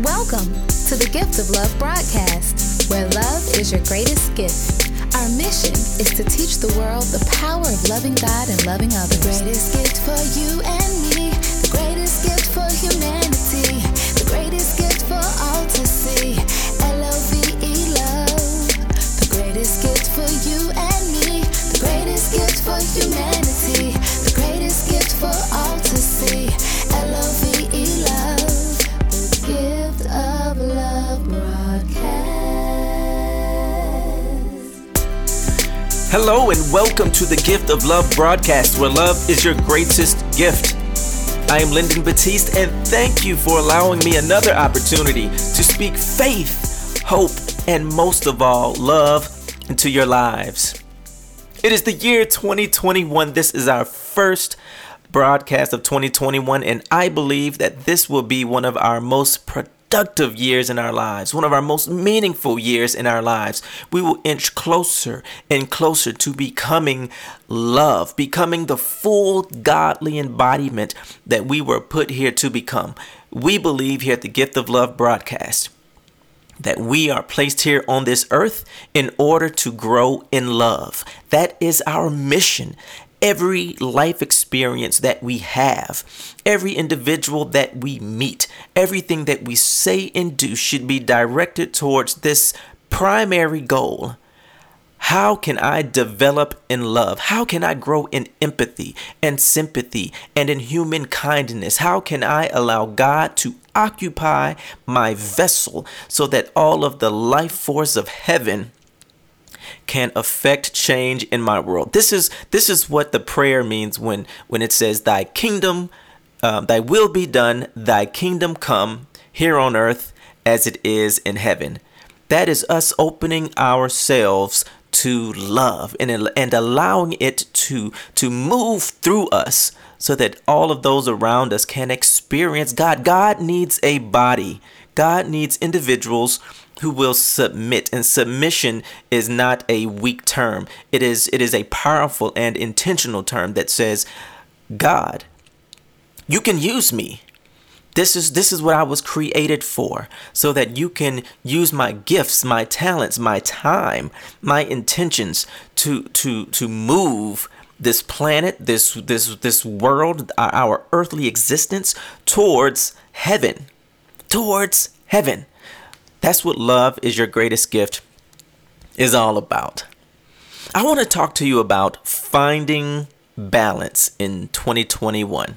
Welcome to the Gift of Love broadcast, where love is your greatest gift. Our mission is to teach the world the power of loving God and loving others. The greatest gift for you and me, the greatest gift for humanity, the greatest gift for all to see. L-O-V-E love, the greatest gift for you and me, the greatest gift for humanity, the greatest gift for all to see. Hello and welcome to the Gift of Love broadcast, where love is your greatest gift. I am Lyndon Batiste, and thank you for allowing me another opportunity to speak faith, hope, and most of all, love into your lives. It is the year 2021. This is our first broadcast of 2021, and I believe that this will be one of our most productive years in our lives, one of our most meaningful years in our lives. We will inch closer and closer to becoming love, becoming the full godly embodiment that we were put here to become. We believe here at the Gift of Love broadcast that we are placed here on this earth in order to grow in love. That is our mission. Every life experience that we have, every individual that we meet, everything that we say and do should be directed towards this primary goal. How can I develop in love? How can I grow in empathy and sympathy and in human kindness? How can I allow God to occupy my vessel so that all of the life force of heaven can affect change in my world. This is this is what the prayer means when when it says, "Thy kingdom, um, Thy will be done, Thy kingdom come here on earth as it is in heaven." That is us opening ourselves to love and and allowing it to to move through us so that all of those around us can experience God. God needs a body. God needs individuals who will submit and submission is not a weak term. It is it is a powerful and intentional term that says god you can use me. This is this is what i was created for so that you can use my gifts my talents my time my intentions to to to move this planet this this this world our earthly existence towards heaven towards heaven that's what love is your greatest gift is all about. I want to talk to you about finding balance in 2021.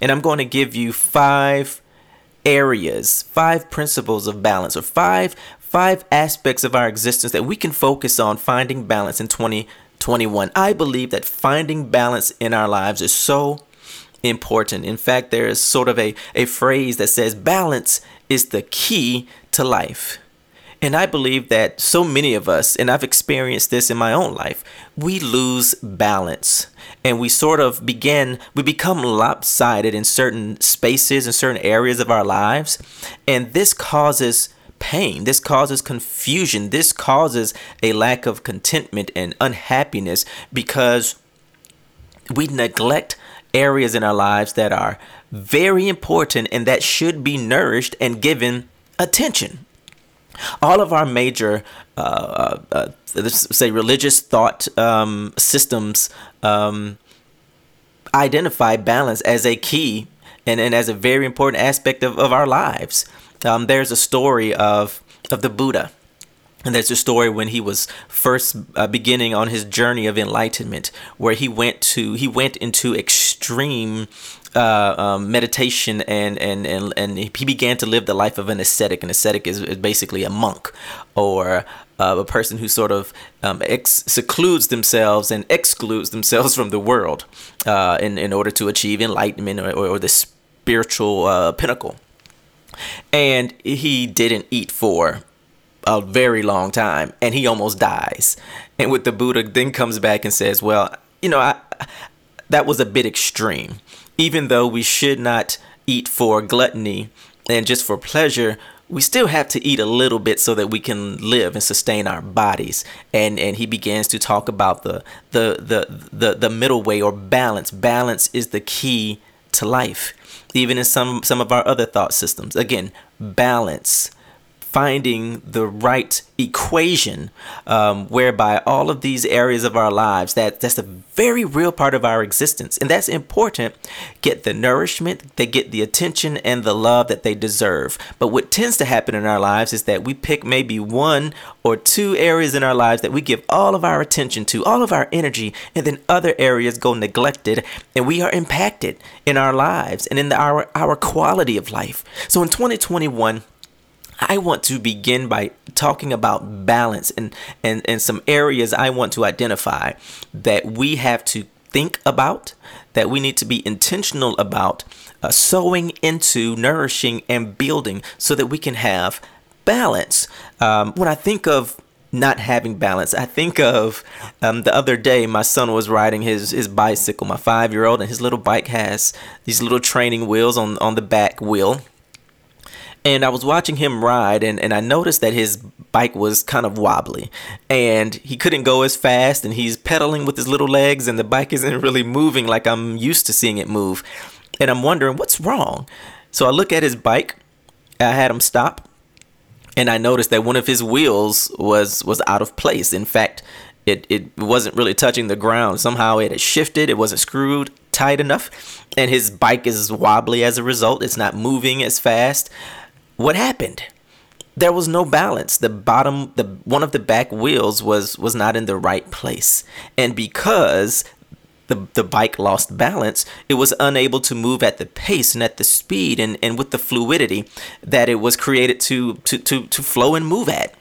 And I'm going to give you five areas, five principles of balance or five five aspects of our existence that we can focus on finding balance in 2021. I believe that finding balance in our lives is so important. In fact, there is sort of a, a phrase that says balance is the key to life. And I believe that so many of us, and I've experienced this in my own life, we lose balance and we sort of begin, we become lopsided in certain spaces and certain areas of our lives. And this causes pain. This causes confusion. This causes a lack of contentment and unhappiness because we neglect areas in our lives that are very important and that should be nourished and given attention. All of our major, uh, uh, uh say, religious thought um, systems um, identify balance as a key and, and as a very important aspect of, of our lives. Um, there's a story of, of the Buddha. And there's a story when he was first uh, beginning on his journey of enlightenment, where he went to he went into extreme uh, um, meditation and, and and and he began to live the life of an ascetic. An ascetic is, is basically a monk or uh, a person who sort of um, ex- secludes themselves and excludes themselves from the world uh, in in order to achieve enlightenment or, or, or the spiritual uh, pinnacle. And he didn't eat for a very long time and he almost dies. And with the Buddha then comes back and says, "Well, you know, I, that was a bit extreme. Even though we should not eat for gluttony and just for pleasure, we still have to eat a little bit so that we can live and sustain our bodies. And and he begins to talk about the the the the, the middle way or balance. Balance is the key to life even in some some of our other thought systems. Again, balance finding the right equation um, whereby all of these areas of our lives that that's a very real part of our existence. And that's important. Get the nourishment they get the attention and the love that they deserve. But what tends to happen in our lives is that we pick maybe one or two areas in our lives that we give all of our attention to all of our energy and then other areas go neglected and we are impacted in our lives and in the, our our quality of life. So in 2021 I want to begin by talking about balance and, and, and some areas I want to identify that we have to think about, that we need to be intentional about uh, sowing into, nourishing, and building so that we can have balance. Um, when I think of not having balance. I think of um, the other day, my son was riding his, his bicycle, my five year old, and his little bike has these little training wheels on, on the back wheel and I was watching him ride and, and I noticed that his bike was kind of wobbly and he couldn't go as fast and he's pedaling with his little legs and the bike isn't really moving like I'm used to seeing it move. And I'm wondering what's wrong. So I look at his bike, I had him stop, and I noticed that one of his wheels was was out of place. In fact, it, it wasn't really touching the ground. Somehow it had shifted, it wasn't screwed tight enough, and his bike is wobbly as a result. It's not moving as fast what happened? There was no balance. The bottom, the one of the back wheels was was not in the right place, and because the, the bike lost balance, it was unable to move at the pace and at the speed and, and with the fluidity that it was created to, to, to, to flow and move at.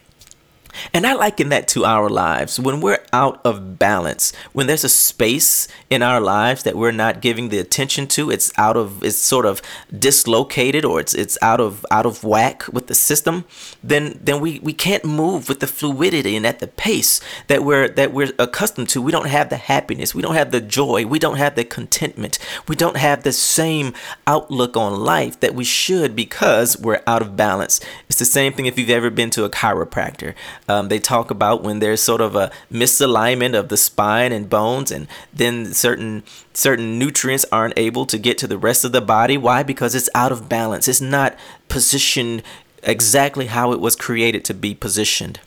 And I liken that to our lives. When we're out of balance, when there's a space in our lives that we're not giving the attention to, it's out of it's sort of dislocated or it's it's out of out of whack with the system, then then we, we can't move with the fluidity and at the pace that we're that we're accustomed to. We don't have the happiness, we don't have the joy, we don't have the contentment, we don't have the same outlook on life that we should because we're out of balance. It's the same thing if you've ever been to a chiropractor. Um, they talk about when there's sort of a misalignment of the spine and bones, and then certain certain nutrients aren't able to get to the rest of the body. Why? Because it's out of balance. It's not positioned exactly how it was created to be positioned.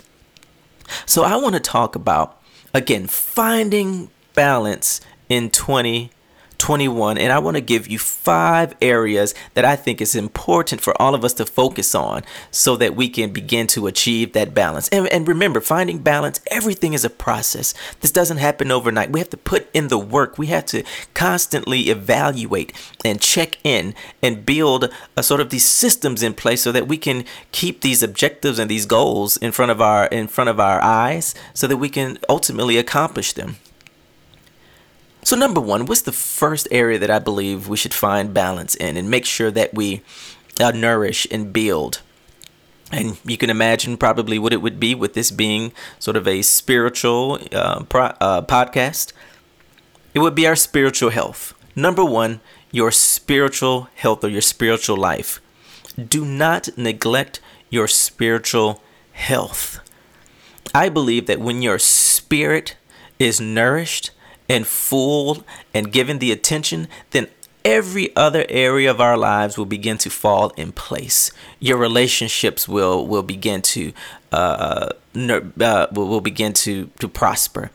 So I want to talk about again finding balance in 20 21 and I want to give you five areas that I think is important for all of us to focus on so that we can begin to achieve that balance. And, and remember, finding balance, everything is a process. This doesn't happen overnight. We have to put in the work. We have to constantly evaluate and check in and build a sort of these systems in place so that we can keep these objectives and these goals in front of our in front of our eyes so that we can ultimately accomplish them. So, number one, what's the first area that I believe we should find balance in and make sure that we uh, nourish and build? And you can imagine probably what it would be with this being sort of a spiritual uh, pro- uh, podcast. It would be our spiritual health. Number one, your spiritual health or your spiritual life. Do not neglect your spiritual health. I believe that when your spirit is nourished, and full and given the attention, then every other area of our lives will begin to fall in place. Your relationships will will begin to uh, uh, will, will begin to to prosper.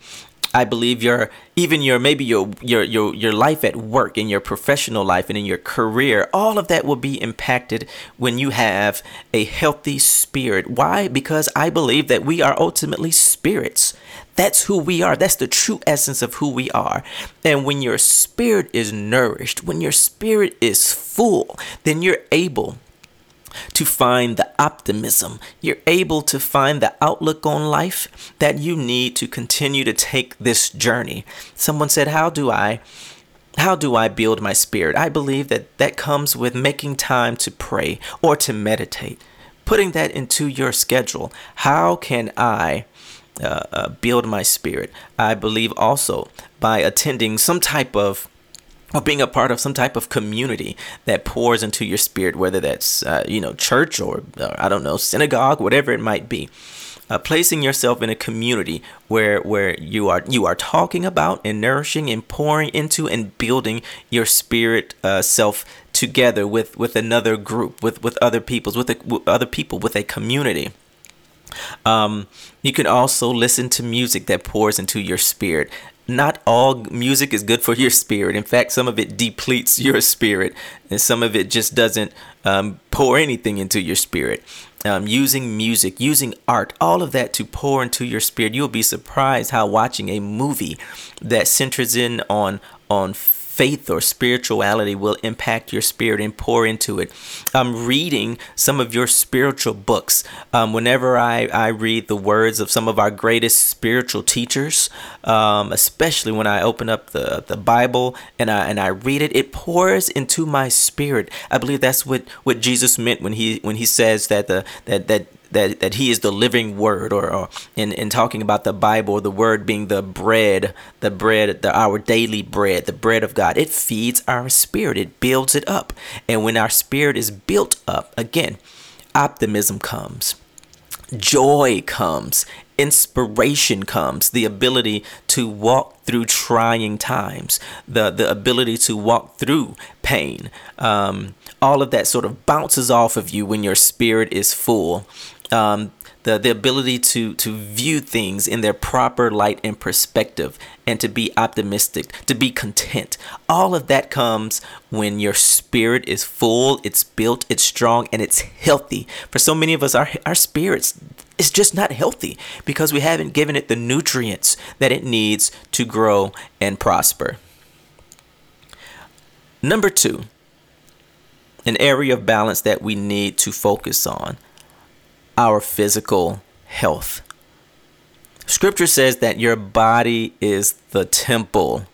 I believe your even your maybe your your your your life at work in your professional life and in your career all of that will be impacted when you have a healthy spirit. Why? Because I believe that we are ultimately spirits. That's who we are. That's the true essence of who we are. And when your spirit is nourished, when your spirit is full, then you're able to find the optimism. You're able to find the outlook on life that you need to continue to take this journey. Someone said, "How do I how do I build my spirit?" I believe that that comes with making time to pray or to meditate. Putting that into your schedule. How can I uh, uh, build my spirit? I believe also by attending some type of or being a part of some type of community that pours into your spirit, whether that's uh, you know church or, or, I don't know synagogue, whatever it might be. Uh, placing yourself in a community where where you are you are talking about and nourishing and pouring into and building your spirit uh, self together with with another group, with with other peoples, with, a, with other people, with a community. Um, you can also listen to music that pours into your spirit. Not all music is good for your spirit. In fact, some of it depletes your spirit, and some of it just doesn't um, pour anything into your spirit. Um, using music, using art, all of that to pour into your spirit. You'll be surprised how watching a movie that centers in on on faith or spirituality will impact your spirit and pour into it. I'm reading some of your spiritual books. Um, whenever I, I read the words of some of our greatest spiritual teachers, um, especially when I open up the, the Bible and I and I read it, it pours into my spirit. I believe that's what, what Jesus meant when he when he says that the that that that, that he is the living word or, or in, in talking about the bible the word being the bread the bread the, our daily bread the bread of god. It feeds our spirit. It builds it up. And when our spirit is built up again optimism comes. Joy comes. Inspiration comes. The ability to walk through trying times. The the ability to walk through pain. Um, all of that sort of bounces off of you when your spirit is full um, the, the ability to, to view things in their proper light and perspective and to be optimistic, to be content. All of that comes when your spirit is full, it's built, it's strong, and it's healthy. For so many of us, our, our spirits is just not healthy because we haven't given it the nutrients that it needs to grow and prosper. Number two, an area of balance that we need to focus on our physical health. Scripture says that your body is the temple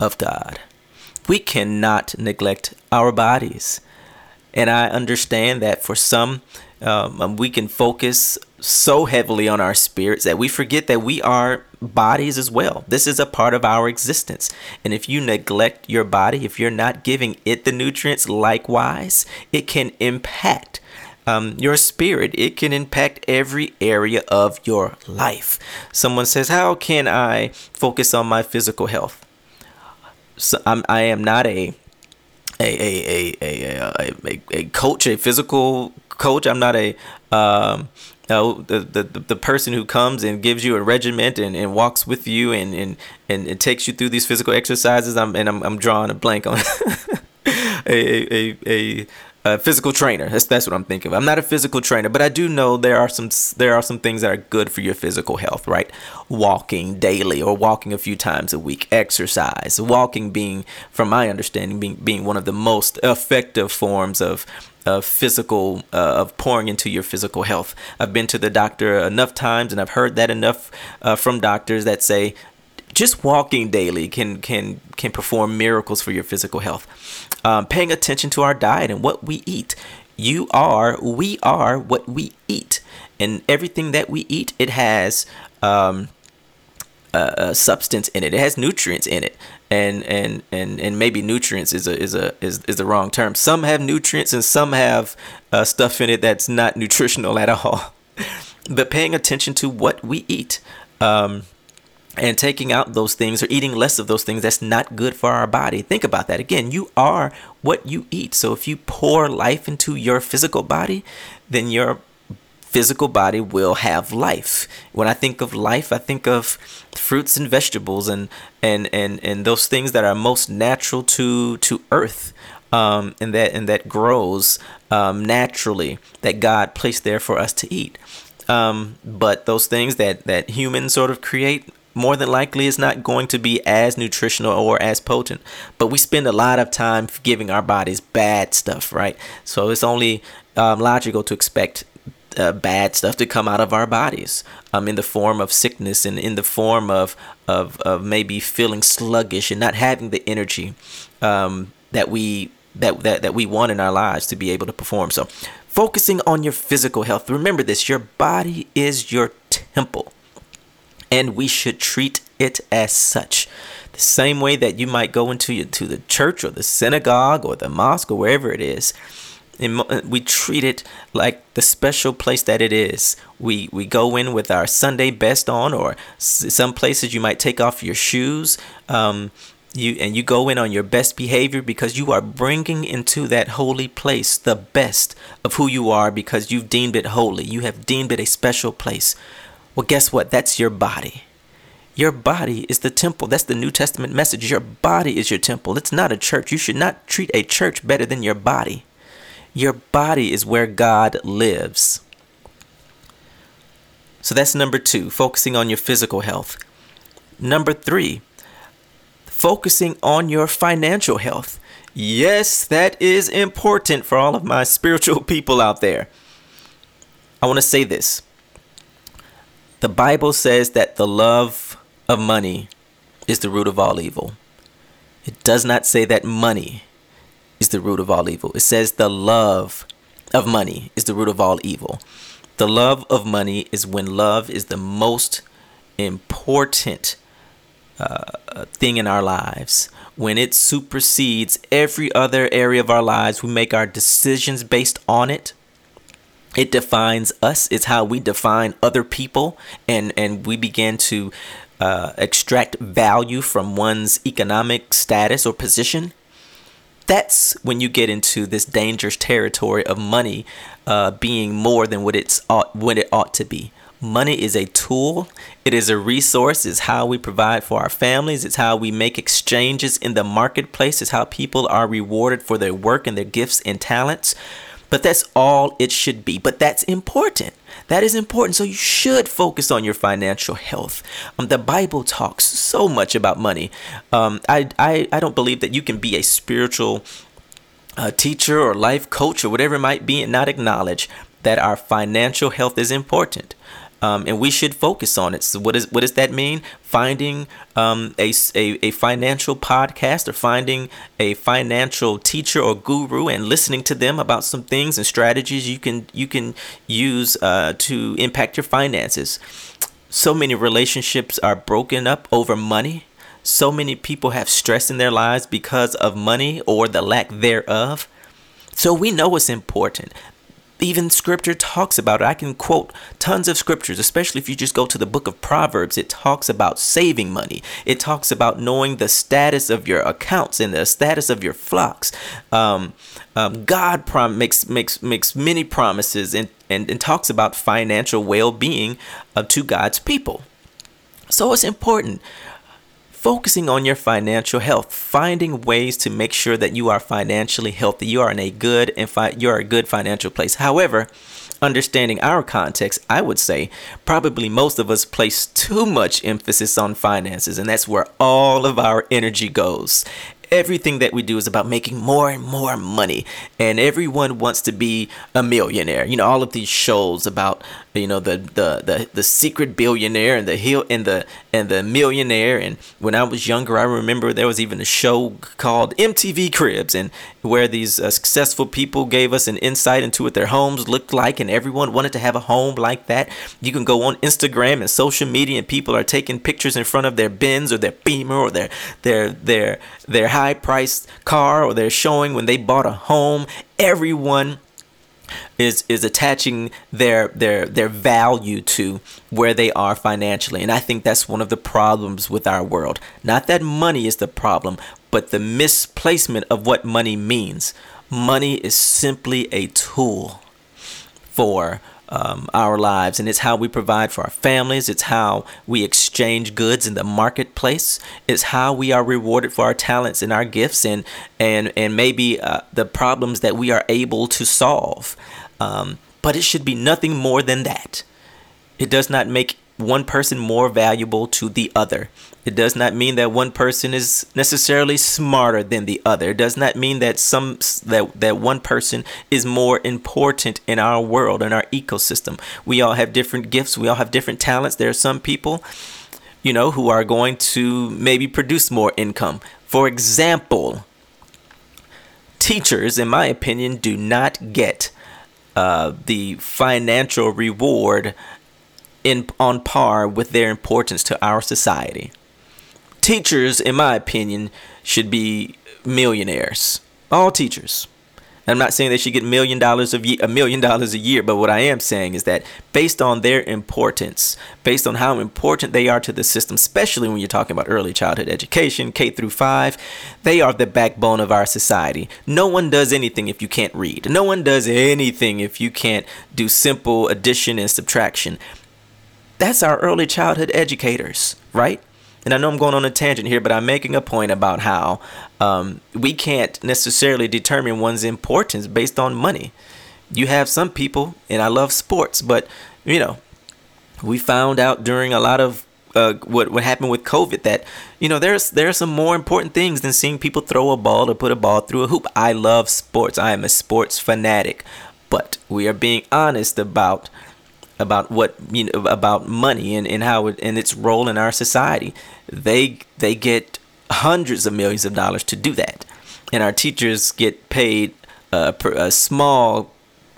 of God. We cannot neglect our bodies. And I understand that for some, um, we can focus so heavily on our spirits that we forget that we are bodies as well. This is a part of our existence. And if you neglect your body, if you're not giving it the nutrients likewise, it can impact um, your spirit. It can impact every area of your life. Someone says, How can I focus on my physical health? So I'm, I am not a a, a, a, a, a, a coach, a physical coach. I'm not a um, the, the the person who comes and gives you a regiment and, and walks with you and, and, and, and takes you through these physical exercises. I'm and I'm, I'm drawing a blank on a, a, a, a physical trainer. That's that's what I'm thinking of. I'm not a physical trainer, but I do know there are some there are some things that are good for your physical health, right? Walking daily or walking a few times a week, exercise. Walking being, from my understanding, being being one of the most effective forms of of physical uh, of pouring into your physical health. I've been to the doctor enough times and I've heard that enough uh, from doctors that say just walking daily can can can perform miracles for your physical health. Um, paying attention to our diet and what we eat. You are, we are what we eat, and everything that we eat, it has um, a, a substance in it. It has nutrients in it, and and and and maybe nutrients is a is a is, is the wrong term. Some have nutrients and some have uh, stuff in it that's not nutritional at all. but paying attention to what we eat. Um, and taking out those things or eating less of those things that's not good for our body. Think about that. Again, you are what you eat. So if you pour life into your physical body, then your physical body will have life. When I think of life, I think of fruits and vegetables and and and, and those things that are most natural to to earth. Um, and that and that grows um, naturally that God placed there for us to eat. Um, but those things that that humans sort of create more than likely is not going to be as nutritional or as potent. But we spend a lot of time giving our bodies bad stuff, right? So it's only um, logical to expect uh, bad stuff to come out of our bodies um, in the form of sickness and in the form of, of, of maybe feeling sluggish and not having the energy um, that we that, that that we want in our lives to be able to perform so focusing on your physical health remember this your body is your temple and we should treat it as such. The same way that you might go into your, to the church or the synagogue or the mosque or wherever it is, and we treat it like the special place that it is. We we go in with our Sunday best on, or some places you might take off your shoes. Um, you and you go in on your best behavior because you are bringing into that holy place the best of who you are because you've deemed it holy you have deemed it a special place well guess what? That's your body. Your body is the temple. That's the new testament message. Your body is your temple. It's not a church. You should not treat a church better than your body. Your body is where god lives. So that's number 2 focusing on your physical health. Number 3 focusing on your financial health. Yes, that is important for all of my spiritual people out there. I want to say this. The Bible says that the love of money is the root of all evil. It does not say that money is the root of all evil. It says the love of money is the root of all evil. The love of money is when love is the most important uh, thing in our lives, when it supersedes every other area of our lives, we make our decisions based on it. It defines us. It's how we define other people, and and we begin to uh, extract value from one's economic status or position. That's when you get into this dangerous territory of money uh, being more than what it's ought, what it ought to be. Money is a tool, it is a resource, it's how we provide for our families, it's how we make exchanges in the marketplace, it's how people are rewarded for their work and their gifts and talents. But that's all it should be. But that's important. That is important. So you should focus on your financial health. Um, the Bible talks so much about money. Um, I, I, I don't believe that you can be a spiritual uh, teacher or life coach or whatever it might be and not acknowledge that our financial health is important um, and we should focus on it. So what is what does that mean? Finding um, a, a, a financial podcast or finding a financial teacher or guru and listening to them about some things and strategies you can you can use uh, to impact your finances. So many relationships are broken up over money. So many people have stress in their lives because of money or the lack thereof. So we know it's important even scripture talks about it. I can quote tons of scriptures, especially if you just go to the book of Proverbs. It talks about saving money. It talks about knowing the status of your accounts and the status of your flocks. Um, um, God prom- makes makes makes many promises and, and, and talks about financial well-being uh, to God's people. So it's important focusing on your financial health, finding ways to make sure that you are financially healthy. You are in a good and fi- you are a good financial place. However, understanding our context, I would say probably most of us place too much emphasis on finances, and that's where all of our energy goes everything that we do is about making more and more money and everyone wants to be a millionaire you know all of these shows about you know the the the, the secret billionaire and the hill and the and the millionaire. And when i was younger i remember there was even a show called mtv cribs and where these uh, successful people gave us an insight into what their homes looked like and everyone wanted to have a home like that. You can go on instagram and social media and people are taking pictures in front of their Benz or their beamer or their their their their high priced car or they're showing when they bought a home. Everyone is is attaching their their their value to where they are financially and i think that's one of the problems with our world not that money is the problem but the misplacement of what money means money is simply a tool for um, our lives, and it's how we provide for our families. It's how we exchange goods in the marketplace. It's how we are rewarded for our talents and our gifts, and and and maybe uh, the problems that we are able to solve. Um, but it should be nothing more than that. It does not make one person more valuable to the other. It does not mean that one person is necessarily smarter than the other. It does not mean that some that that one person is more important in our world and our ecosystem. We all have different gifts, we all have different talents. There are some people, you know, who are going to maybe produce more income. For example, teachers in my opinion do not get uh, the financial reward in on par with their importance to our society. Teachers, in my opinion, should be millionaires. All teachers. I'm not saying they should get million dollars of a million dollars a year, but what I am saying is that based on their importance, based on how important they are to the system, especially when you're talking about early childhood education, K through 5, they are the backbone of our society. No one does anything if you can't read. No one does anything if you can't do simple addition and subtraction. That's our early childhood educators, right? And I know I'm going on a tangent here, but I'm making a point about how um, we can't necessarily determine one's importance based on money. You have some people, and I love sports, but you know, we found out during a lot of uh, what what happened with COVID that you know there's there are some more important things than seeing people throw a ball or put a ball through a hoop. I love sports. I am a sports fanatic, but we are being honest about about what you know about money and, and how it and its role in our society. They they get hundreds of millions of dollars to do that, and our teachers get paid a, a small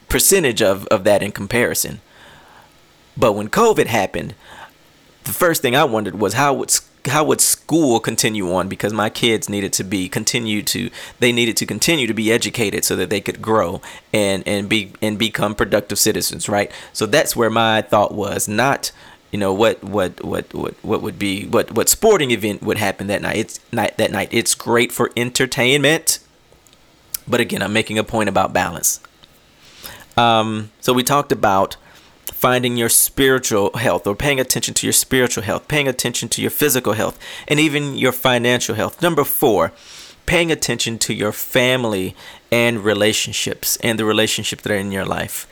percentage of, of that in comparison. But when COVID happened, the first thing I wondered was how would how would school continue on? Because my kids needed to be continue to they needed to continue to be educated so that they could grow and and be and become productive citizens right? So that's where my thought was not you know what what what what what would be what what sporting event would happen that night. It's night that night. It's great for entertainment but again i'm making a point about balance. Um so we talked about finding your spiritual health or paying attention to your spiritual health, paying attention to your physical health, and even your financial health. Number four, paying attention to your family and relationships and the relationships that are in your life.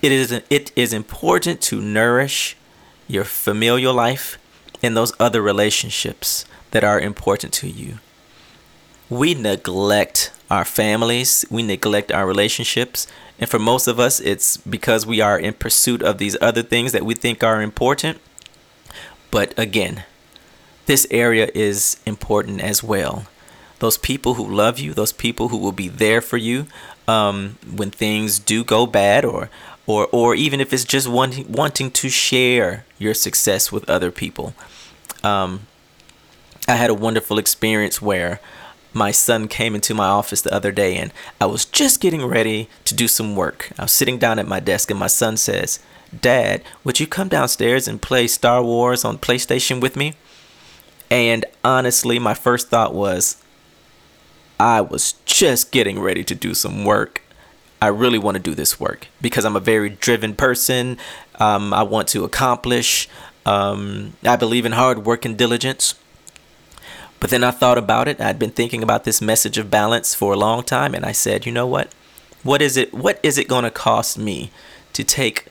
It is it is important to nourish your familial life and those other relationships that are important to you. We neglect our families, we neglect our relationships, and for most of us, it's because we are in pursuit of these other things that we think are important. But again, this area is important as well. Those people who love you, those people who will be there for you um, when things do go bad, or or or even if it's just wanting wanting to share your success with other people. Um, I had a wonderful experience where my son came into my office the other day and I was just getting ready to do some work. I was sitting down at my desk and my son says, Dad, would you come downstairs and play Star Wars on PlayStation with me? And honestly, my first thought was, I was just getting ready to do some work. I really want to do this work because I'm a very driven person. Um, I want to accomplish. Um, I believe in hard work and diligence. But then I thought about it. I'd been thinking about this message of balance for a long time and I said, "You know what? What is it what is it going to cost me to take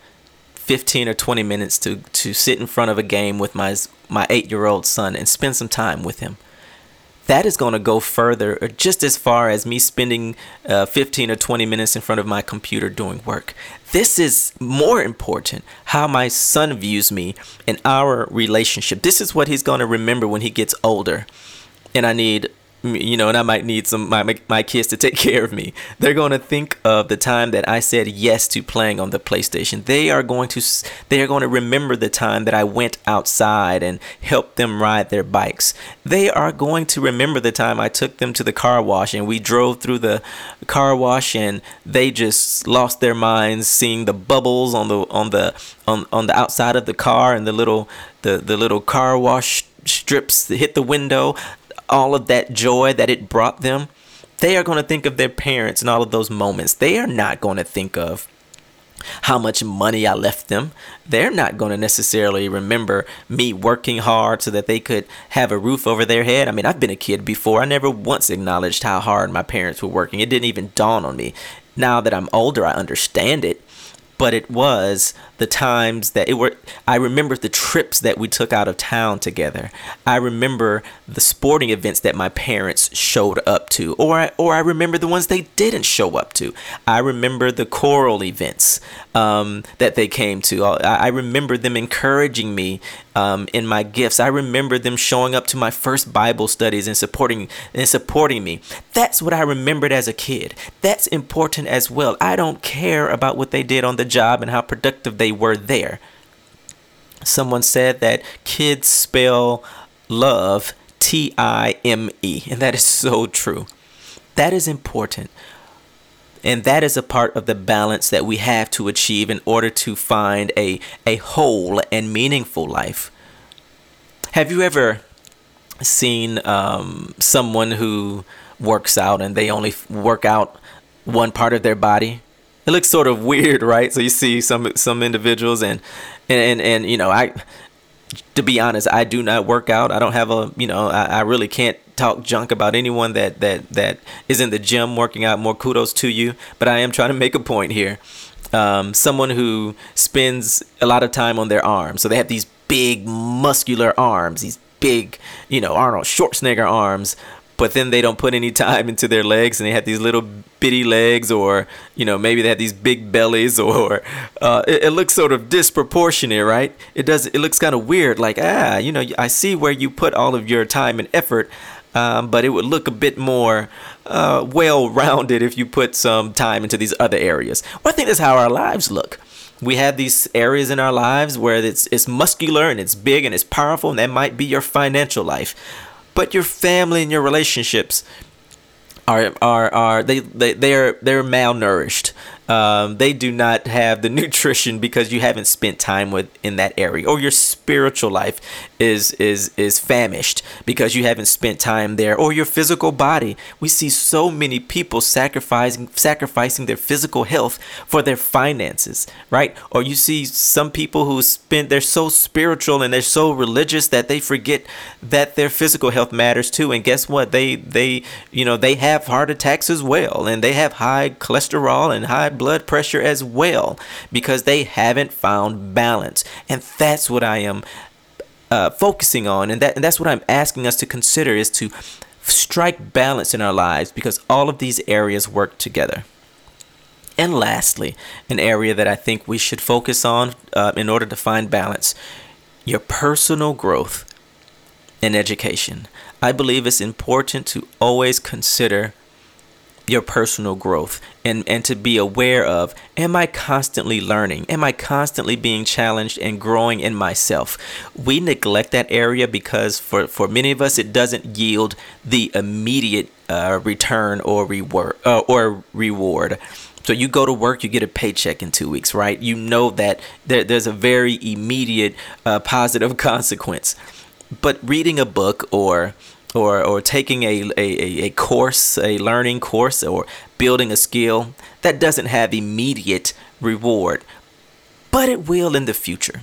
15 or 20 minutes to to sit in front of a game with my my 8-year-old son and spend some time with him?" That is going to go further, or just as far as me spending uh, 15 or 20 minutes in front of my computer doing work. This is more important how my son views me and our relationship. This is what he's going to remember when he gets older and I need you know, and I might need some my my kids to take care of me. They're going to think of the time that I said yes to playing on the PlayStation. They are going to they are going to remember the time that I went outside and helped them ride their bikes. They are going to remember the time I took them to the car wash and we drove through the car wash and they just lost their minds seeing the bubbles on the on the on, on the outside of the car and the little the the little car wash strips that hit the window all of that joy that it brought them, they are going to think of their parents and all of those moments. They are not going to think of how much money I left them. They're not going to necessarily remember me working hard so that they could have a roof over their head. I mean, I've been a kid before. I never once acknowledged how hard my parents were working. It didn't even dawn on me. Now that I'm older, I understand it but it was the times that it were I remember the trips that we took out of town together. I remember the sporting events that my parents showed up to or I, or I remember the ones they didn't show up to. I remember the choral events um, that they came to. I, I remember them encouraging me um, in my gifts. I remember them showing up to my first Bible studies and supporting and supporting me. That's what I remembered as a kid. That's important as well. I don't care about what they did on the job and how productive they were there. Someone said that kids spell love T I M E, and that is so true. That is important. And that is a part of the balance that we have to achieve in order to find a a whole and meaningful life. Have you ever seen um, someone who works out and they only work out one part of their body? It looks sort of weird, right? So you see some some individuals and and and, and you know I to be honest, I do not work out. I don't have a, you know, I, I, really can't talk junk about anyone that that that is in the gym working out. More kudos to you, but I am trying to make a point here. Um, someone who spends a lot of time on their arms, so they have these big muscular arms, these big, you know, Arnold Schwarzenegger arms, but then they don't put any time into their legs and they have these little bitty legs or you know maybe they have these big bellies or uh, it, it, looks sort of disproportionate right it does it looks kind of weird like ah you know i see where you put all of your time and effort um, but it would look a bit more uh, well rounded if you put some time into these other areas. Well, i think that's how our lives look. We have these areas in our lives where it's it's muscular and it's big and it's powerful and that might be your financial life. But your family and your relationships are are are they they they're they're malnourished um, they do not have the nutrition because you haven't spent time with in that area or your spiritual life is is is famished because you haven't spent time there or your physical body. We see so many people sacrificing sacrificing their physical health for their finances right? Or you see some people who spend they're so spiritual and they're so religious that they forget that their physical health matters too. And guess what? They they you know they have heart attacks as well and they have high cholesterol and high blood pressure as well because they haven't found balance. And that's what I am uh, focusing on. And, that, and that's what I'm asking us to consider is to strike balance in our lives because all of these areas work together. And lastly, an area that I think we should focus on uh, in order to find balance your personal growth and education. I believe it's important to always consider your personal growth and, and to be aware of am I constantly learning? Am I constantly being challenged and growing in myself? We neglect that area because for, for many of us, it doesn't yield the immediate uh, return or reward uh, or reward. So you go to work, you get a paycheck in two weeks, right? You know that there, there's a very immediate uh, positive consequence. But reading a book or or, or taking a, a, a course, a learning course, or building a skill, that doesn't have immediate reward, but it will in the future.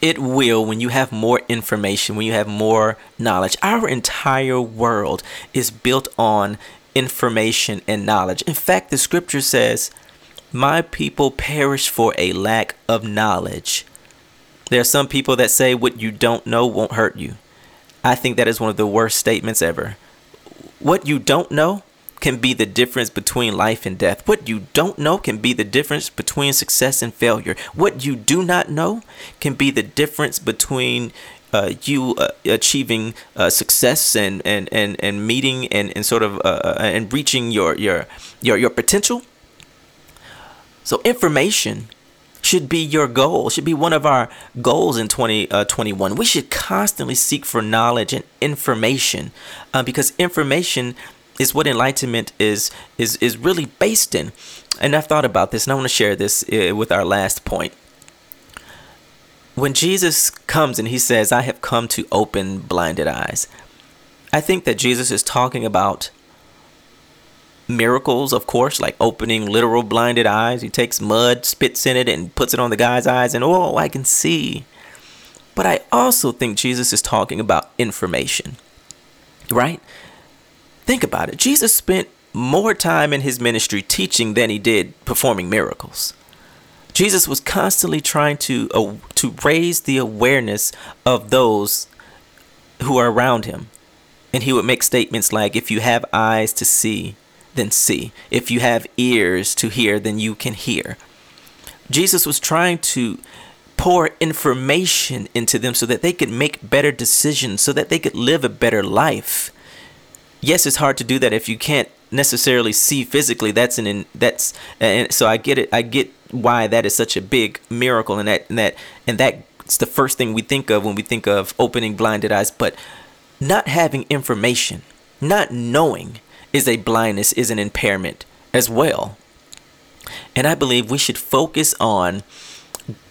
It will when you have more information, when you have more knowledge. Our entire world is built on information and knowledge. In fact, the scripture says, My people perish for a lack of knowledge. There are some people that say what you don't know won't hurt you. I think that is one of the worst statements ever. What you don't know can be the difference between life and death. What you don't know can be the difference between success and failure. What you do not know can be the difference between uh, you uh, achieving uh, success and, and, and, and meeting and, and sort of uh, uh, and reaching your, your your your potential. So information should be your goal, should be one of our goals in 2021. Uh, we should constantly seek for knowledge and information uh, because information is what enlightenment is is is really based in. And I've thought about this and I want to share this uh, with our last point. When Jesus comes and he says, "I have come to open blinded eyes." I think that Jesus is talking about miracles, of course, like opening literal blinded eyes. He takes mud, spits in it, and puts it on the guy's eyes, and oh, I can see. But I also think Jesus is talking about information, right? Think about it. Jesus spent more time in his ministry teaching than he did performing miracles. Jesus was constantly trying to uh, to raise the awareness of those who are around him. And he would make statements like if you have eyes to see, then see. If you have ears to hear, then you can hear. Jesus was trying to pour information into them so that they could make better decisions, so that they could live a better life. Yes, it's hard to do that if you can't necessarily see physically. That's an that's and so I get it. I get why that is such a big miracle, and that and that and that's the first thing we think of when we think of opening blinded eyes. But not having information, not knowing, is a blindness, is an impairment as well. And I believe we should focus on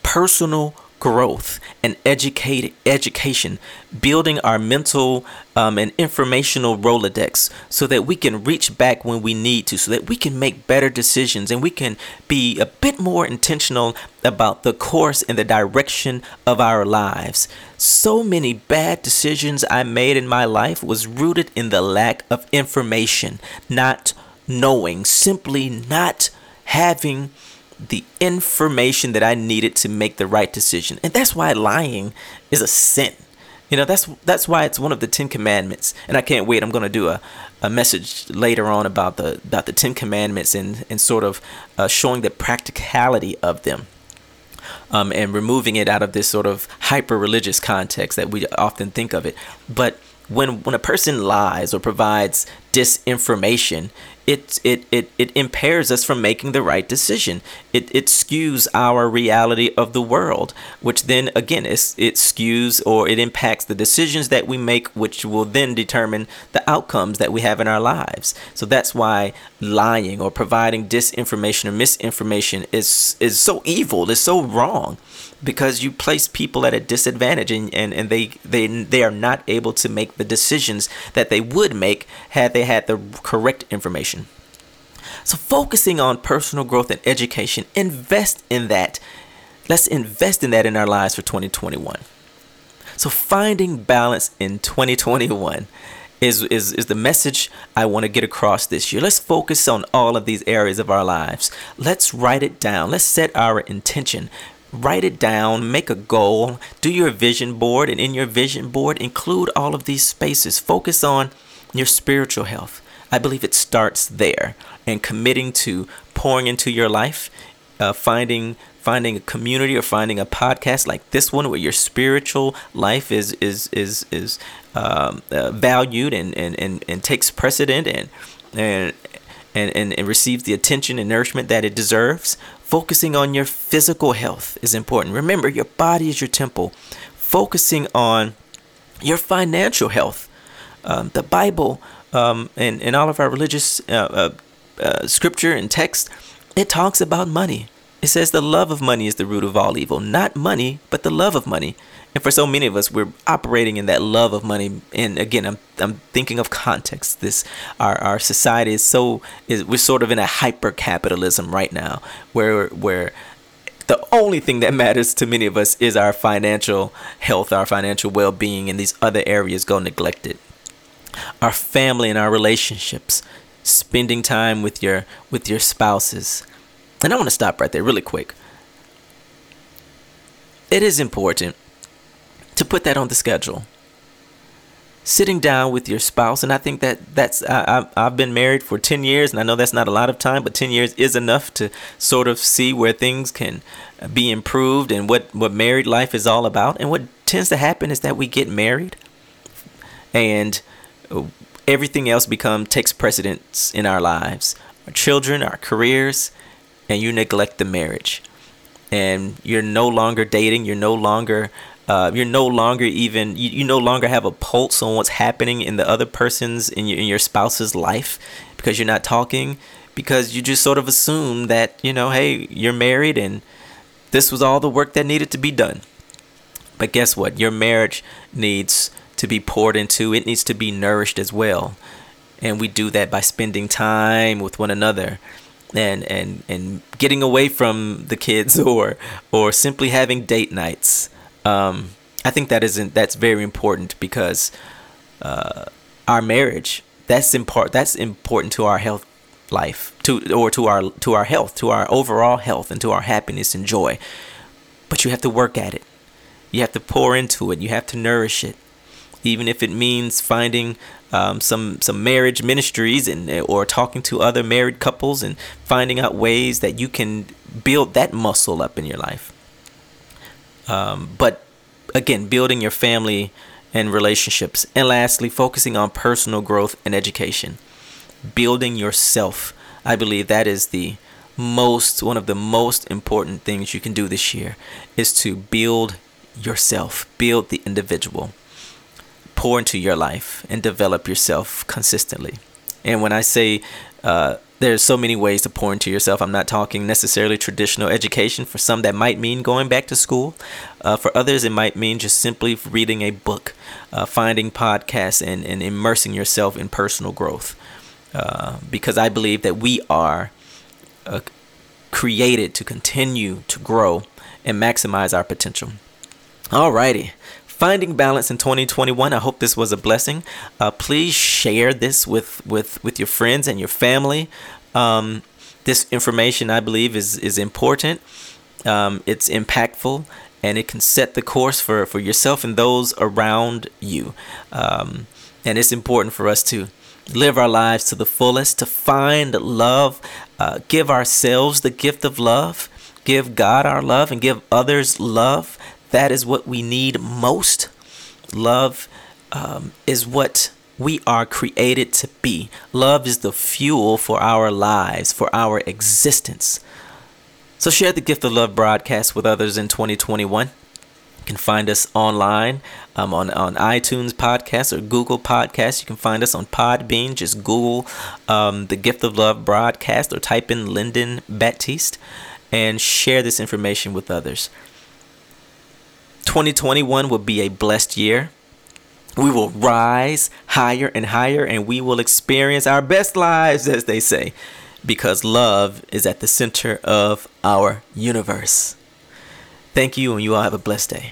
personal growth and educate, education, building our mental um, and informational Rolodex so that we can reach back when we need to, so that we can make better decisions and we can be a bit more intentional about the course and the direction of our lives. So many bad decisions I made in my life was rooted in the lack of information, not knowing, simply not having the information that I needed to make the right decision. And that's why lying is a sin. You know, that's that's why it's one of the Ten Commandments. And I can't wait. I'm going to do a, a message later on about the about the Ten Commandments and and sort of uh, showing the practicality of them. Um, and removing it out of this sort of hyper religious context that we often think of it. But when when a person lies or provides disinformation, it, it, it, it impairs us from making the right decision. It, it skews our reality of the world, which then again is it skews or it impacts the decisions that we make, which will then determine the outcomes that we have in our lives. So that's why lying or providing disinformation or misinformation is is so evil, is so wrong because you place people at a disadvantage and, and, and they, they they are not able to make the decisions that they would make had they had the correct information. So focusing on personal growth and education, invest in that. Let's invest in that in our lives for 2021. So finding balance in 2021 is, is, is the message I want to get across this year. Let's focus on all of these areas of our lives. Let's write it down. Let's set our intention write it down, make a goal, do your vision board, and in your vision board, include all of these spaces. Focus on your spiritual health. I believe it starts there and committing to pouring into your life, uh, finding finding a community or finding a podcast like this one where your spiritual life is is is is um, uh, valued and, and, and, and takes precedent and and and, and, and receives the attention and nourishment that it deserves. Focusing on your physical health is important. Remember, your body is your temple. Focusing on your financial health. Um, the Bible um, and, and all of our religious uh, uh, uh, scripture and text, it talks about money. It says the love of money is the root of all evil. Not money, but the love of money. And for so many of us, we're operating in that love of money. And again, I'm, I'm thinking of context. This our, our society is so is we're sort of in a hyper capitalism right now, where where the only thing that matters to many of us is our financial health, our financial well being, and these other areas go neglected. Our family and our relationships, spending time with your with your spouses. And I want to stop right there really quick. It is important to put that on the schedule. Sitting down with your spouse, and I think that that's I, I've been married for ten years, and I know that's not a lot of time, but ten years is enough to sort of see where things can be improved and what what married life is all about. And what tends to happen is that we get married, and everything else become takes precedence in our lives, our children, our careers, and you neglect the marriage. And you're no longer dating you're no longer uh, you're no longer even you, you no longer have a pulse on what's happening in the other person's in your in your spouse's life because you're not talking because you just sort of assume that you know hey you're married and this was all the work that needed to be done. But guess what? Your marriage needs to be poured into. It needs to be nourished as well. And we do that by spending time with one another and and and getting away from the kids or or simply having date nights. Um, I think that isn't that's very important because uh, our marriage that's important that's important to our health life to or to our to our health to our overall health and to our happiness and joy. But you have to work at it. You have to pour into it. You have to nourish it. Even if it means finding um, some some marriage ministries and or talking to other married couples and finding out ways that you can build that muscle up in your life um, but again, building your family and relationships. And lastly, focusing on personal growth and education. Building yourself. I believe that is the most one of the most important things you can do this year is to build yourself, build the individual. Pour into your life and develop yourself consistently. And when I say Uh, there's so many ways to pour into yourself. I'm not talking necessarily traditional education. For some, that might mean going back to school. Uh, for others, it might mean just simply reading a book, uh, finding podcasts, and, and immersing yourself in personal growth. Uh, because I believe that we are uh, created to continue to grow and maximize our potential. Alrighty, finding balance in 2021 i hope this was a blessing. Uh, please share this with with with your friends and your family. Um, this information i believe is is important. Um, it's impactful and it can set the course for for yourself and those around you. Um, and it's important for us to live our lives to the fullest to find love. Uh, give ourselves the gift of love give god our love and give others love that is what we need most. Love um, is what we are created to be. Love is the fuel for our lives, for our existence. So share the Gift of Love broadcast with others in 2021. You can find us online um, on, on iTunes Podcast or Google Podcast. You can find us on Podbean. Just Google um, the Gift of Love broadcast or type in Lyndon Baptiste and share this information with others. 2021 will be a blessed year. We will rise higher and higher, and we will experience our best lives, as they say, because love is at the center of our universe. Thank you, and you all have a blessed day.